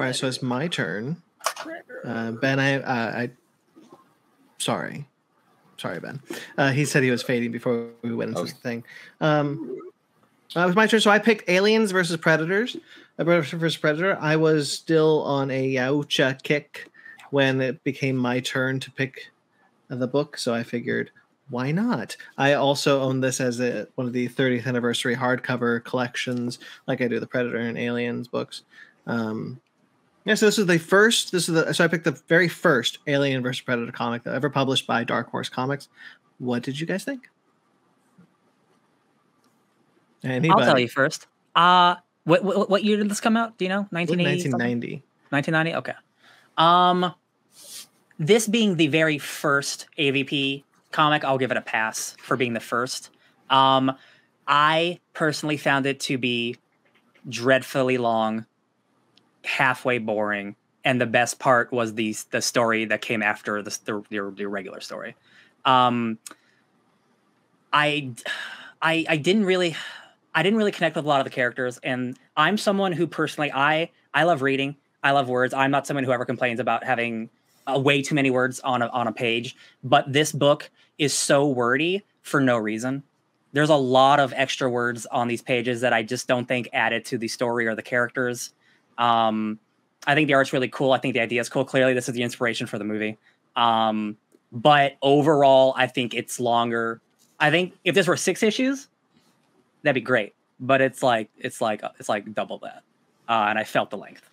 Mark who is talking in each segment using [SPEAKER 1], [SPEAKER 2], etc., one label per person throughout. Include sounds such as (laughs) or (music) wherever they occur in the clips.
[SPEAKER 1] All right, so it's my turn. Uh, ben, I, uh, I, sorry, sorry, Ben. Uh, he said he was fading before we went into
[SPEAKER 2] Oh.
[SPEAKER 1] the thing. Um, uh, it was my turn, so I picked Aliens versus Predators. Uh, versus Predator. I was still on a Yautja kick when it became my turn to pick the book, so I figured, why not? I also own this as a, one of the 30th anniversary hardcover collections, like I do the Predator and Aliens books. Um, yeah, so this is the first. This is the so I picked the very first Alien versus Predator comic that ever published by Dark Horse Comics. What did you guys think? Anybody?
[SPEAKER 3] I'll tell you first. Uh what, what what year did this come out? Do you know? 1980?
[SPEAKER 1] 1990.
[SPEAKER 3] 1990. Okay. Um, this being the very first AVP comic, I'll give it a pass for being the first. Um, I personally found it to be dreadfully long, halfway boring, and the best part was the the story that came after the the, the, regular story. Um, I, I I didn't really I didn't really connect with a lot of the characters, and I'm someone who personally I I love reading. I love words. I'm not someone who ever complains about having uh, way too many words on a, on a page, but this book is so wordy for no reason. There's a lot of extra words on these pages that I just don't think added to the story or the characters. Um, I think the art's really cool. I think the idea is cool. Clearly, this is the inspiration for the movie. Um, but overall, I think it's longer. I think if this were six issues, that'd be great. But it's like it's like it's like double that, uh, and I felt the length.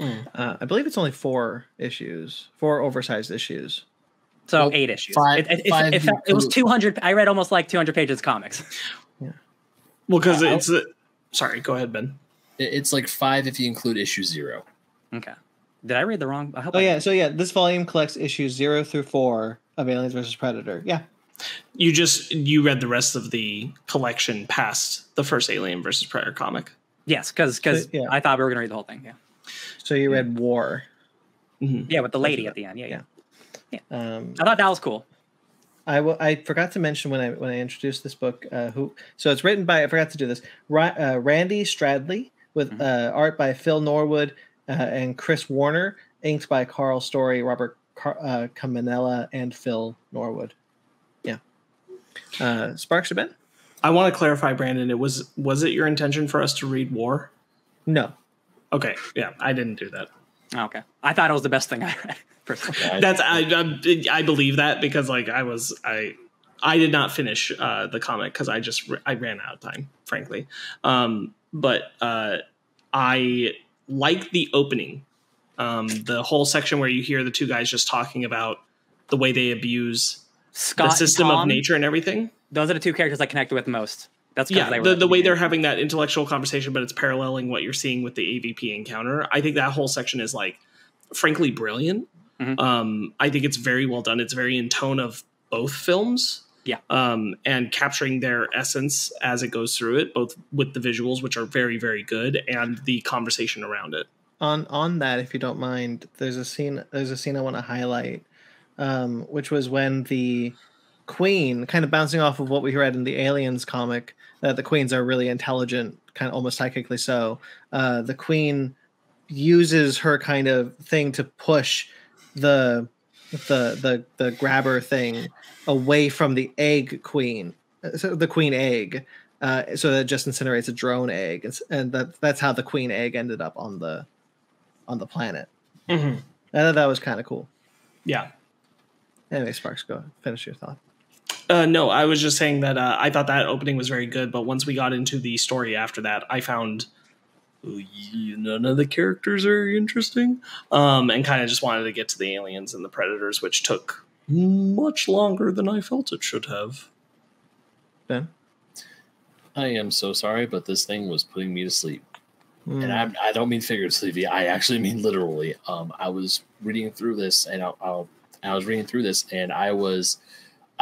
[SPEAKER 1] Uh, I believe it's only four issues, four oversized issues.
[SPEAKER 3] So
[SPEAKER 2] Well,
[SPEAKER 3] eight issues.
[SPEAKER 2] five-
[SPEAKER 3] it, it, it-
[SPEAKER 2] five
[SPEAKER 3] it felt- it was two hundred. I read almost like two hundred pages of comics.
[SPEAKER 4] Well, because
[SPEAKER 2] I'll-
[SPEAKER 4] it's uh, sorry. Go ahead, Ben.
[SPEAKER 2] It's like five if you include issue zero.
[SPEAKER 3] Okay. Did I read the wrong? I hope
[SPEAKER 1] Oh
[SPEAKER 3] I
[SPEAKER 1] yeah, so yeah, this volume collects issues zero through four of Aliens versus Predator. Yeah,
[SPEAKER 4] You just you read the rest of the collection past the first Alien versus Predator comic.
[SPEAKER 3] Yes, because because
[SPEAKER 1] Yeah.
[SPEAKER 3] I thought we were gonna read the whole thing. Yeah.
[SPEAKER 1] So you read War.
[SPEAKER 4] Mhm.
[SPEAKER 3] Yeah, with the lady at the end. Yeah, yeah.
[SPEAKER 1] Um,
[SPEAKER 3] I thought that was cool.
[SPEAKER 1] I will- I forgot to mention when I when I introduced this book. Uh, who? So it's written by I forgot to do this. Ra- uh, Randy Stradley with
[SPEAKER 3] Mhm.
[SPEAKER 1] uh, art by Phil Norwood uh, and Chris Warner, inked by Karl Story, Robert Car- uh, Campanella, and Phil Norwood. Yeah. Uh, Sparks or Ben?
[SPEAKER 4] I want to clarify, Brandon. It was was it your intention for us to read War?
[SPEAKER 1] No.
[SPEAKER 4] Okay, yeah, I didn't do that.
[SPEAKER 3] Oh, okay. I thought it was the best thing I read. (laughs) Personally.
[SPEAKER 2] I-
[SPEAKER 4] That's I, I I believe that because like I was I I did not finish uh, the comic because I just I ran out of time, frankly. Um, but uh, I like the opening, um, the whole section where you hear the two guys just talking about the way they abuse
[SPEAKER 3] Scott
[SPEAKER 4] the
[SPEAKER 3] and
[SPEAKER 4] system of nature and everything.
[SPEAKER 3] Those are the two characters I connected with most. That's 'cause
[SPEAKER 4] Yeah,
[SPEAKER 3] they
[SPEAKER 4] the, the way they're having that intellectual conversation, but it's paralleling what you're seeing with the AVP encounter. I think that whole section is like, frankly, brilliant.
[SPEAKER 3] Mhm.
[SPEAKER 4] Um, I think it's very well done. It's very in tone of both films.
[SPEAKER 3] Yeah.
[SPEAKER 4] Um, and capturing their essence as it goes through it, both with the visuals, which are very, very good, and the conversation around it.
[SPEAKER 1] on on that if you don't mind there's a scene there's a scene i want to highlight um which was when the queen kind of bouncing off of what we read in the aliens comic that the queens are really intelligent kind of almost psychically so uh the queen uses her kind of thing to push the the the the grabber thing away from the egg queen uh, so the queen egg uh, so that it just incinerates a drone egg, and, and that that's how the queen egg ended up on the on the planet.
[SPEAKER 4] Mm-hmm.
[SPEAKER 1] I thought that was kind of cool.
[SPEAKER 4] Yeah.
[SPEAKER 1] Anyway, Sparks, go finish your thought.
[SPEAKER 4] Uh, no, I was just saying that uh, I thought that opening was very good, but once we got into the story after that, I found "Oh, none of the characters are interesting, um, and kind of just wanted to get to the aliens and the predators, which took much longer than I felt it should have.
[SPEAKER 1] Ben,
[SPEAKER 2] I am so sorry, but this thing was putting me to sleep.
[SPEAKER 1] Hmm.
[SPEAKER 2] and I'm, I don't mean figuratively. I actually mean literally. Um, I was reading through this, and I'll, I'll, I was reading through this, and I was,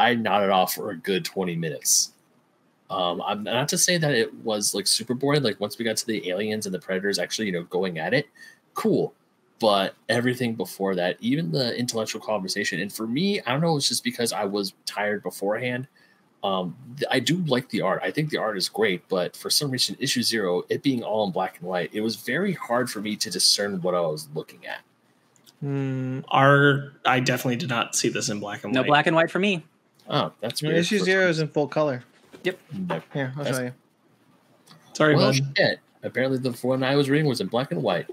[SPEAKER 2] I nodded off for a good twenty minutes. Um, I'm not to say that it was like super boring. Like once we got to the aliens and the predators, actually, you know, going at it, cool. but everything before that, even the intellectual conversation, and for me, I don't know, it's just because I was tired beforehand. Um, th- I do like the art. I think the art is great, but for some reason, issue zero, it being all in black and white, it was very hard for me to discern what I was looking at.
[SPEAKER 1] Hmm.
[SPEAKER 4] Our I definitely did not see this in black and white.
[SPEAKER 3] No black and white for me.
[SPEAKER 2] Oh, that's
[SPEAKER 1] No,
[SPEAKER 2] weird.
[SPEAKER 1] issue zero is in full color.
[SPEAKER 2] No.
[SPEAKER 1] Here, I'll
[SPEAKER 2] That's-
[SPEAKER 1] show you.
[SPEAKER 4] Sorry,
[SPEAKER 2] Well,
[SPEAKER 4] bud.
[SPEAKER 2] shit. Apparently, the one I was reading was in black and white.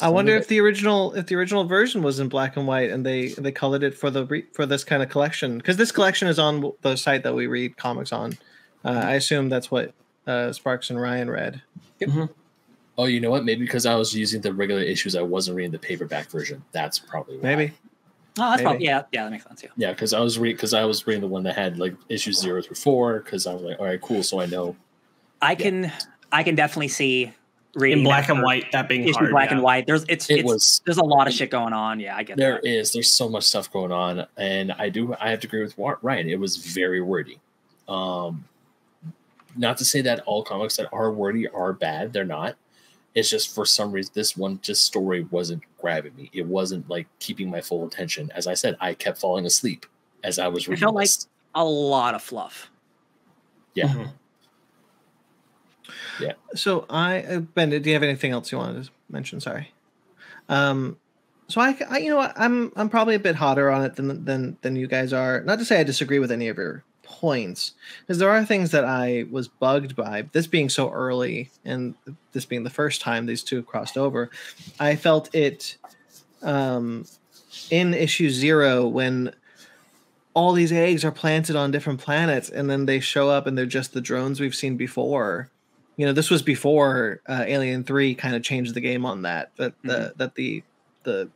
[SPEAKER 1] I wonder if the original if the original version was in black and white and they they colored it for the re, for this kind of collection because this collection is on the site that we read comics on. Uh, I assume that's what uh, Sparks and Ryan read.
[SPEAKER 2] Oh, you know what? Maybe because I was using the regular issues, I wasn't reading the paperback version. That's probably why.
[SPEAKER 1] Maybe.
[SPEAKER 3] Oh, that's probably yeah, yeah, that makes sense. Yeah.
[SPEAKER 2] Yeah, because I was reading because I was reading the one that had like issues zero through four. Because I was like, all right, cool. So I know.
[SPEAKER 3] I can I can definitely see reading
[SPEAKER 4] in black and white, that being
[SPEAKER 3] issue
[SPEAKER 4] hard.
[SPEAKER 3] black
[SPEAKER 4] yeah.
[SPEAKER 3] and white. There's it's
[SPEAKER 2] It
[SPEAKER 3] it's
[SPEAKER 2] was
[SPEAKER 3] there's a lot of shit going on. Yeah, I get
[SPEAKER 2] there
[SPEAKER 3] that.
[SPEAKER 2] is there's so much stuff going on, and I do I have to agree with Ryan. It was very wordy. Um, not to say that all comics that are wordy are bad. They're not. It's just for some reason this one just story wasn't grabbing me. It wasn't like keeping my full attention. As I said, I kept falling asleep as I was
[SPEAKER 3] I
[SPEAKER 2] reading.
[SPEAKER 3] felt like a lot of fluff.
[SPEAKER 2] Yeah.
[SPEAKER 4] Mhm.
[SPEAKER 1] So I uh, Ben, do you have anything else you wanted to mention? Sorry. Um, so I, I you know what, I'm I'm probably a bit hotter on it than than than you guys are. Not to say I disagree with any of your points, because there are things that I was bugged by. This being so early and this being the first time these two crossed over, I felt it um, in issue zero when all these eggs are planted on different planets and then they show up and they're just the drones we've seen before. You know this was before uh, alien 3 kind of changed the game on that that the that the the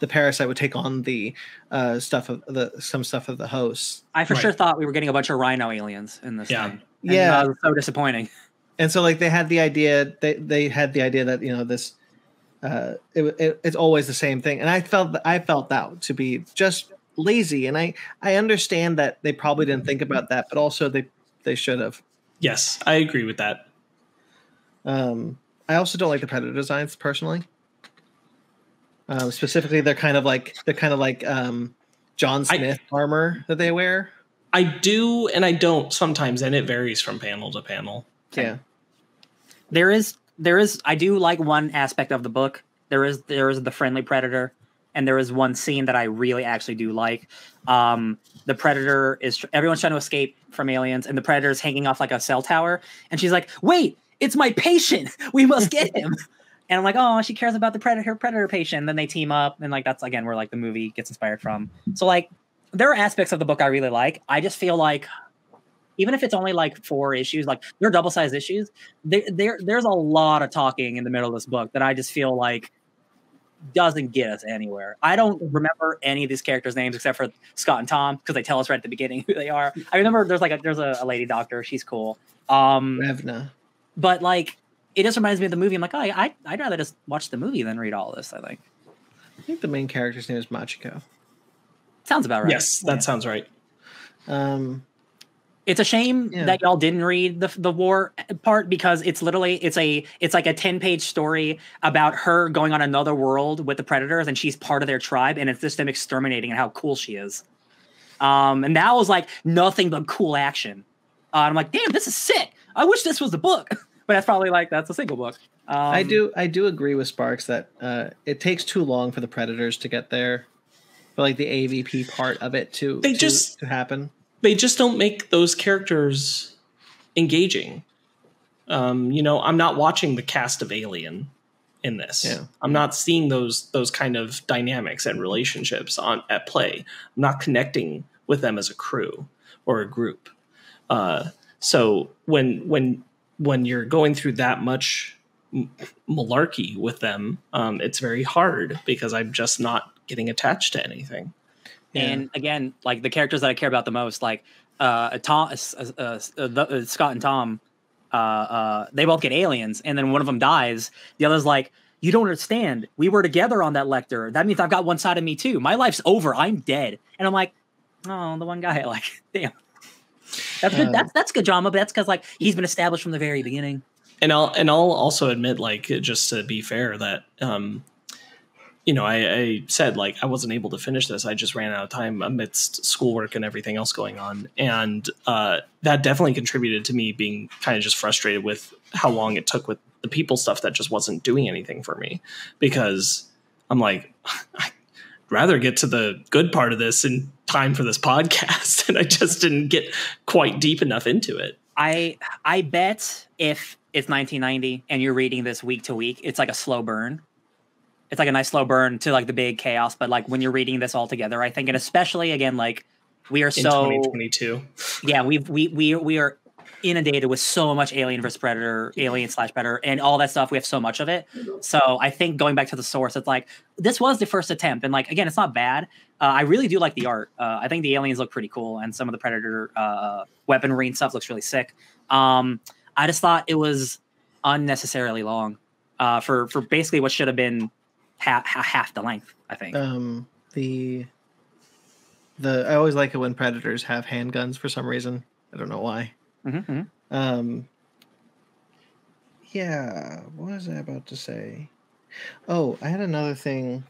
[SPEAKER 1] the parasite would take on the uh stuff of the some stuff of the host.
[SPEAKER 3] I for
[SPEAKER 4] Right.
[SPEAKER 3] sure thought we were getting a bunch of rhino aliens in this
[SPEAKER 4] Yeah.
[SPEAKER 3] thing. And
[SPEAKER 1] Yeah.
[SPEAKER 3] that was so disappointing.
[SPEAKER 1] and so like they had the idea they they had the idea that you know this uh it, it, it's always the same thing and i felt i felt that to be just lazy and i i understand that they probably didn't think about that but also they they should have
[SPEAKER 4] Yes, I agree with that.
[SPEAKER 1] Um, I also don't like the predator designs personally. Um, specifically, they're kind of like they're kind of like um, John
[SPEAKER 4] I-
[SPEAKER 1] Smith armor that they wear.
[SPEAKER 4] I do and I don't sometimes, and it varies from panel to panel.
[SPEAKER 1] Yeah,
[SPEAKER 3] There is there is I do like one aspect of the book. There is there is the friendly predator, and there is one scene that I really actually do like. Um, the predator is everyone's trying to escape from aliens, and the predator is hanging off like a cell tower, and she's like, "Wait, it's my patient. We must get him." And I'm like, "Oh, she cares about the predator, her predator patient." And then they team up, and like that's again where like the movie gets inspired from. So like, there are aspects of the book I really like. I just feel like. Even if it's only like four issues, like they're double sized issues, there, there there's a lot of talking in the middle of this book that I just feel like doesn't get us anywhere. I don't remember any of these characters' names except for Scott and Tom because they tell us right at the beginning (laughs) who they are. I remember there's like a there's a, a lady doctor, she's cool. Um,
[SPEAKER 1] Revna.
[SPEAKER 3] but like it just reminds me of the movie. I'm like, oh, I I'd rather just watch the movie than read all this. I think
[SPEAKER 1] I think the main character's name is Machiko.
[SPEAKER 3] sounds about right.
[SPEAKER 4] Yes, that sounds right.
[SPEAKER 1] Um,
[SPEAKER 3] It's a shame
[SPEAKER 1] Yeah.
[SPEAKER 3] that y'all didn't read the the war part because it's literally it's a it's like a 10 page story about her going on another world with the predators and she's part of their tribe and it's just them exterminating and how cool she is. Um, and that was like nothing but cool action. Uh, and I'm like, damn, this is sick. I wish this was a book, (laughs) but that's probably like that's a single book. Um,
[SPEAKER 1] I do I do agree with Sparks that uh, it takes too long for the predators to get there, for like the AVP part of it to
[SPEAKER 4] They
[SPEAKER 1] to,
[SPEAKER 4] just-
[SPEAKER 1] to happen.
[SPEAKER 4] They just don't make those characters engaging. Um, you know, I'm not watching the cast of Alien in this.
[SPEAKER 1] Yeah.
[SPEAKER 4] I'm not seeing those those kind of dynamics and relationships on at play. I'm not connecting with them as a crew or a group. Uh, so when when when you're going through that much malarkey with them, um, it's very hard because I'm just not getting attached to anything.
[SPEAKER 1] Yeah.
[SPEAKER 3] And again, like the characters that I care about the most, like uh, Tom, uh, uh, uh, Scott and Tom, uh, uh, they both get aliens, and then one of them dies. The other's like, "You don't understand. We were together on that lector. That means I've got one side of me too. My life's over. I'm dead." And I'm like, "Oh, the one guy. (laughs) Like, damn." That's good.
[SPEAKER 1] Um,
[SPEAKER 3] that's that's good drama, but that's because like he's been established from the very beginning.
[SPEAKER 4] and I'll and I'll also admit, like, just to be fair, that um, you know, I, I, said like I wasn't able to finish this. I just ran out of time amidst schoolwork and everything else going on, and uh, that definitely contributed to me being kind of just frustrated with how long it took with the people stuff that just wasn't doing anything for me. Because I'm like, (laughs) I'd rather get to the good part of this in time for this (laughs) podcast, and I just didn't get quite deep enough into it.
[SPEAKER 3] I I bet if it's 1990 and you're reading this week to week, it's like a slow burn it's like a nice slow burn to like the big chaos. But like when you're reading this all together, I think, and especially again, like we are
[SPEAKER 4] In
[SPEAKER 3] so
[SPEAKER 4] 2022.
[SPEAKER 3] yeah, we've we we we are inundated with so much Alien versus Predator, Alien slash Predator, and all that stuff. We have so much of it. So I think going back to the source, it's like this was the first attempt, and like again, it's not bad. Uh, I really do like the art. Uh, I think the aliens look pretty cool, and some of the Predator uh, weaponry and stuff looks really sick. Um, I just thought it was unnecessarily long uh, for for basically what should have been half half the length. I think.
[SPEAKER 1] Um, the the I always like it when predators have handguns for some reason. I don't know why.
[SPEAKER 3] Mm-hmm.
[SPEAKER 1] Um, yeah, what was I about to say? Oh, I had another thing.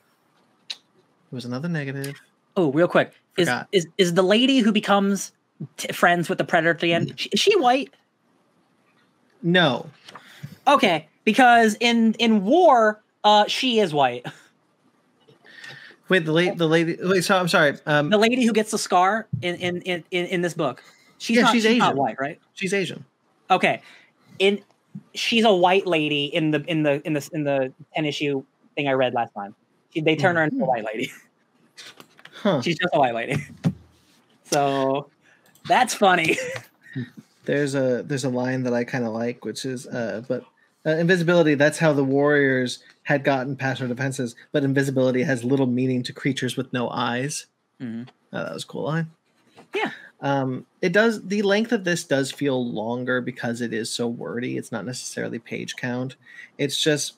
[SPEAKER 1] It was another negative.
[SPEAKER 3] Oh, real quick, is
[SPEAKER 1] Forgot.
[SPEAKER 3] is is the lady who becomes t- friends with the predator at the end? She, is she white?
[SPEAKER 1] No,
[SPEAKER 3] Okay, because in in war, uh, she is white.
[SPEAKER 1] wait, the lady, the lady. Wait, so I'm sorry. Um,
[SPEAKER 3] The lady who gets the scar in in, in, in this book, she's
[SPEAKER 1] Yeah,
[SPEAKER 3] not
[SPEAKER 1] she's
[SPEAKER 3] she's, not
[SPEAKER 1] Asian.
[SPEAKER 3] white, right?
[SPEAKER 1] she's Asian.
[SPEAKER 3] Okay, in she's a white lady in the in the in the in the ten issue thing I read last time. She, they turn her into a white lady. (laughs)
[SPEAKER 1] Huh.
[SPEAKER 3] She's just a white lady. (laughs) So that's funny. (laughs)
[SPEAKER 1] there's a there's a line that I kind of like, which is uh, but uh, invisibility. That's how the warriors had gotten past our defenses, but invisibility has little meaning to creatures with no eyes.
[SPEAKER 3] Mhm.
[SPEAKER 1] Uh, that was a cool line.
[SPEAKER 3] Yeah.
[SPEAKER 1] Um, it does. The length of this does feel longer because it is so wordy. It's not necessarily page count. It's just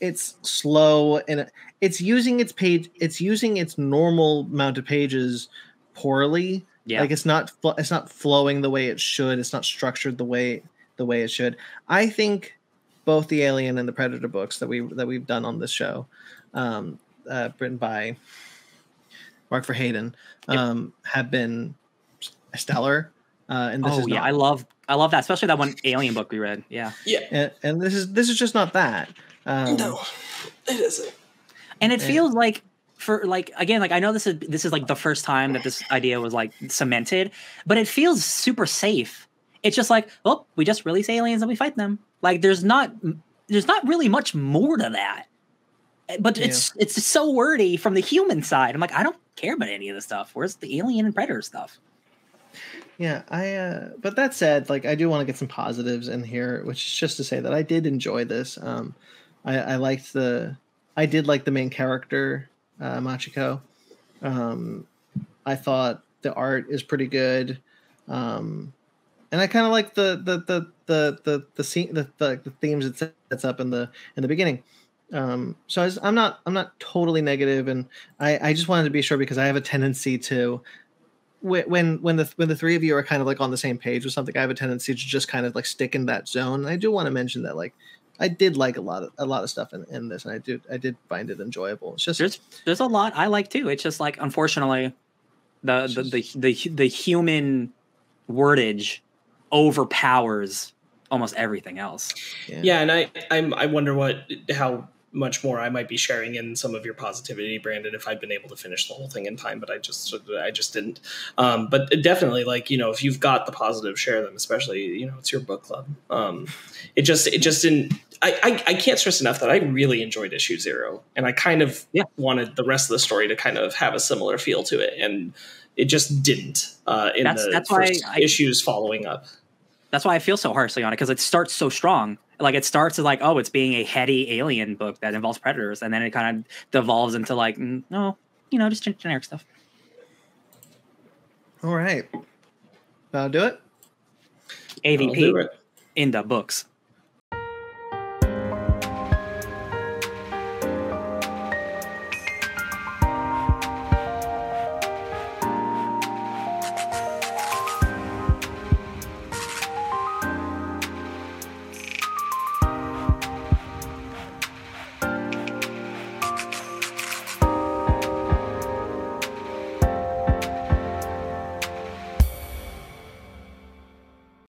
[SPEAKER 1] it's slow and it- it's using its page. It's using its normal amount of pages poorly
[SPEAKER 3] Yeah.
[SPEAKER 1] like it's not it's not flowing the way it should it's not structured the way the way it should i think both the alien and the predator books that we that we've done on this show um uh, written by Mark Verheiden
[SPEAKER 3] Yep.
[SPEAKER 1] um have been stellar uh and this
[SPEAKER 3] oh
[SPEAKER 1] is
[SPEAKER 3] yeah,
[SPEAKER 1] not,
[SPEAKER 3] I love I love that, especially that one alien book we read. Yeah.
[SPEAKER 4] Yeah.
[SPEAKER 1] and, and this is this is just not that um
[SPEAKER 4] no, it isn't.
[SPEAKER 3] and it
[SPEAKER 1] Yeah.
[SPEAKER 3] feels like for like again like i know this is this is like the first time that this idea was like cemented but it feels super safe it's just like oh we just release aliens and we fight them like there's not there's not really much more to that but it's it's so wordy from the human side i'm like i don't care about any of this stuff where's the alien and predator stuff
[SPEAKER 1] Yeah, I. Uh, but that said, like I do want to get some positives in here, which is just to say that I did enjoy this. Um, I, I liked the. I did like the main character, uh, Machiko. Um, I thought the art is pretty good, um, and I kind of like the the the the the the scene the, the, the themes it sets up in the in the beginning. Um, so I I'm not I'm not totally negative, and I I just wanted to be sure because I have a tendency to when when the when the three of you are kind of like on the same page with something, I have a tendency to just kind of like stick in that zone. And I do want to mention that like I did like a lot of a lot of stuff in, in this, and I did I did find it enjoyable. It's just
[SPEAKER 3] there's there's a lot i like too it's just like unfortunately the the the, the, the human wordage overpowers almost everything else
[SPEAKER 4] Yeah, and I I'm I wonder what how much more I might be sharing in some of your positivity, Brandon, if I'd been able to finish the whole thing in time, but I just I just didn't. Um, but definitely, like you know, if you've got the positive, share them. Especially you know, it's your book club. Um, it just it just didn't. I, I I can't stress enough that I really enjoyed issue zero, and I kind of
[SPEAKER 3] Yeah.
[SPEAKER 4] wanted the rest of the story to kind of have a similar feel to it, and it just didn't uh, in
[SPEAKER 3] That's-
[SPEAKER 4] the
[SPEAKER 3] that's why
[SPEAKER 4] first
[SPEAKER 3] I-
[SPEAKER 4] issues following up.
[SPEAKER 3] that's why I feel so harshly on it because it starts so strong. Like it starts as like, oh, it's being a heady alien book that involves predators, and then it kind of devolves into like, mm, no, you know, just generic stuff.
[SPEAKER 1] all right. I'll do it.
[SPEAKER 4] I'll do
[SPEAKER 3] AVP
[SPEAKER 4] it.
[SPEAKER 3] in the books.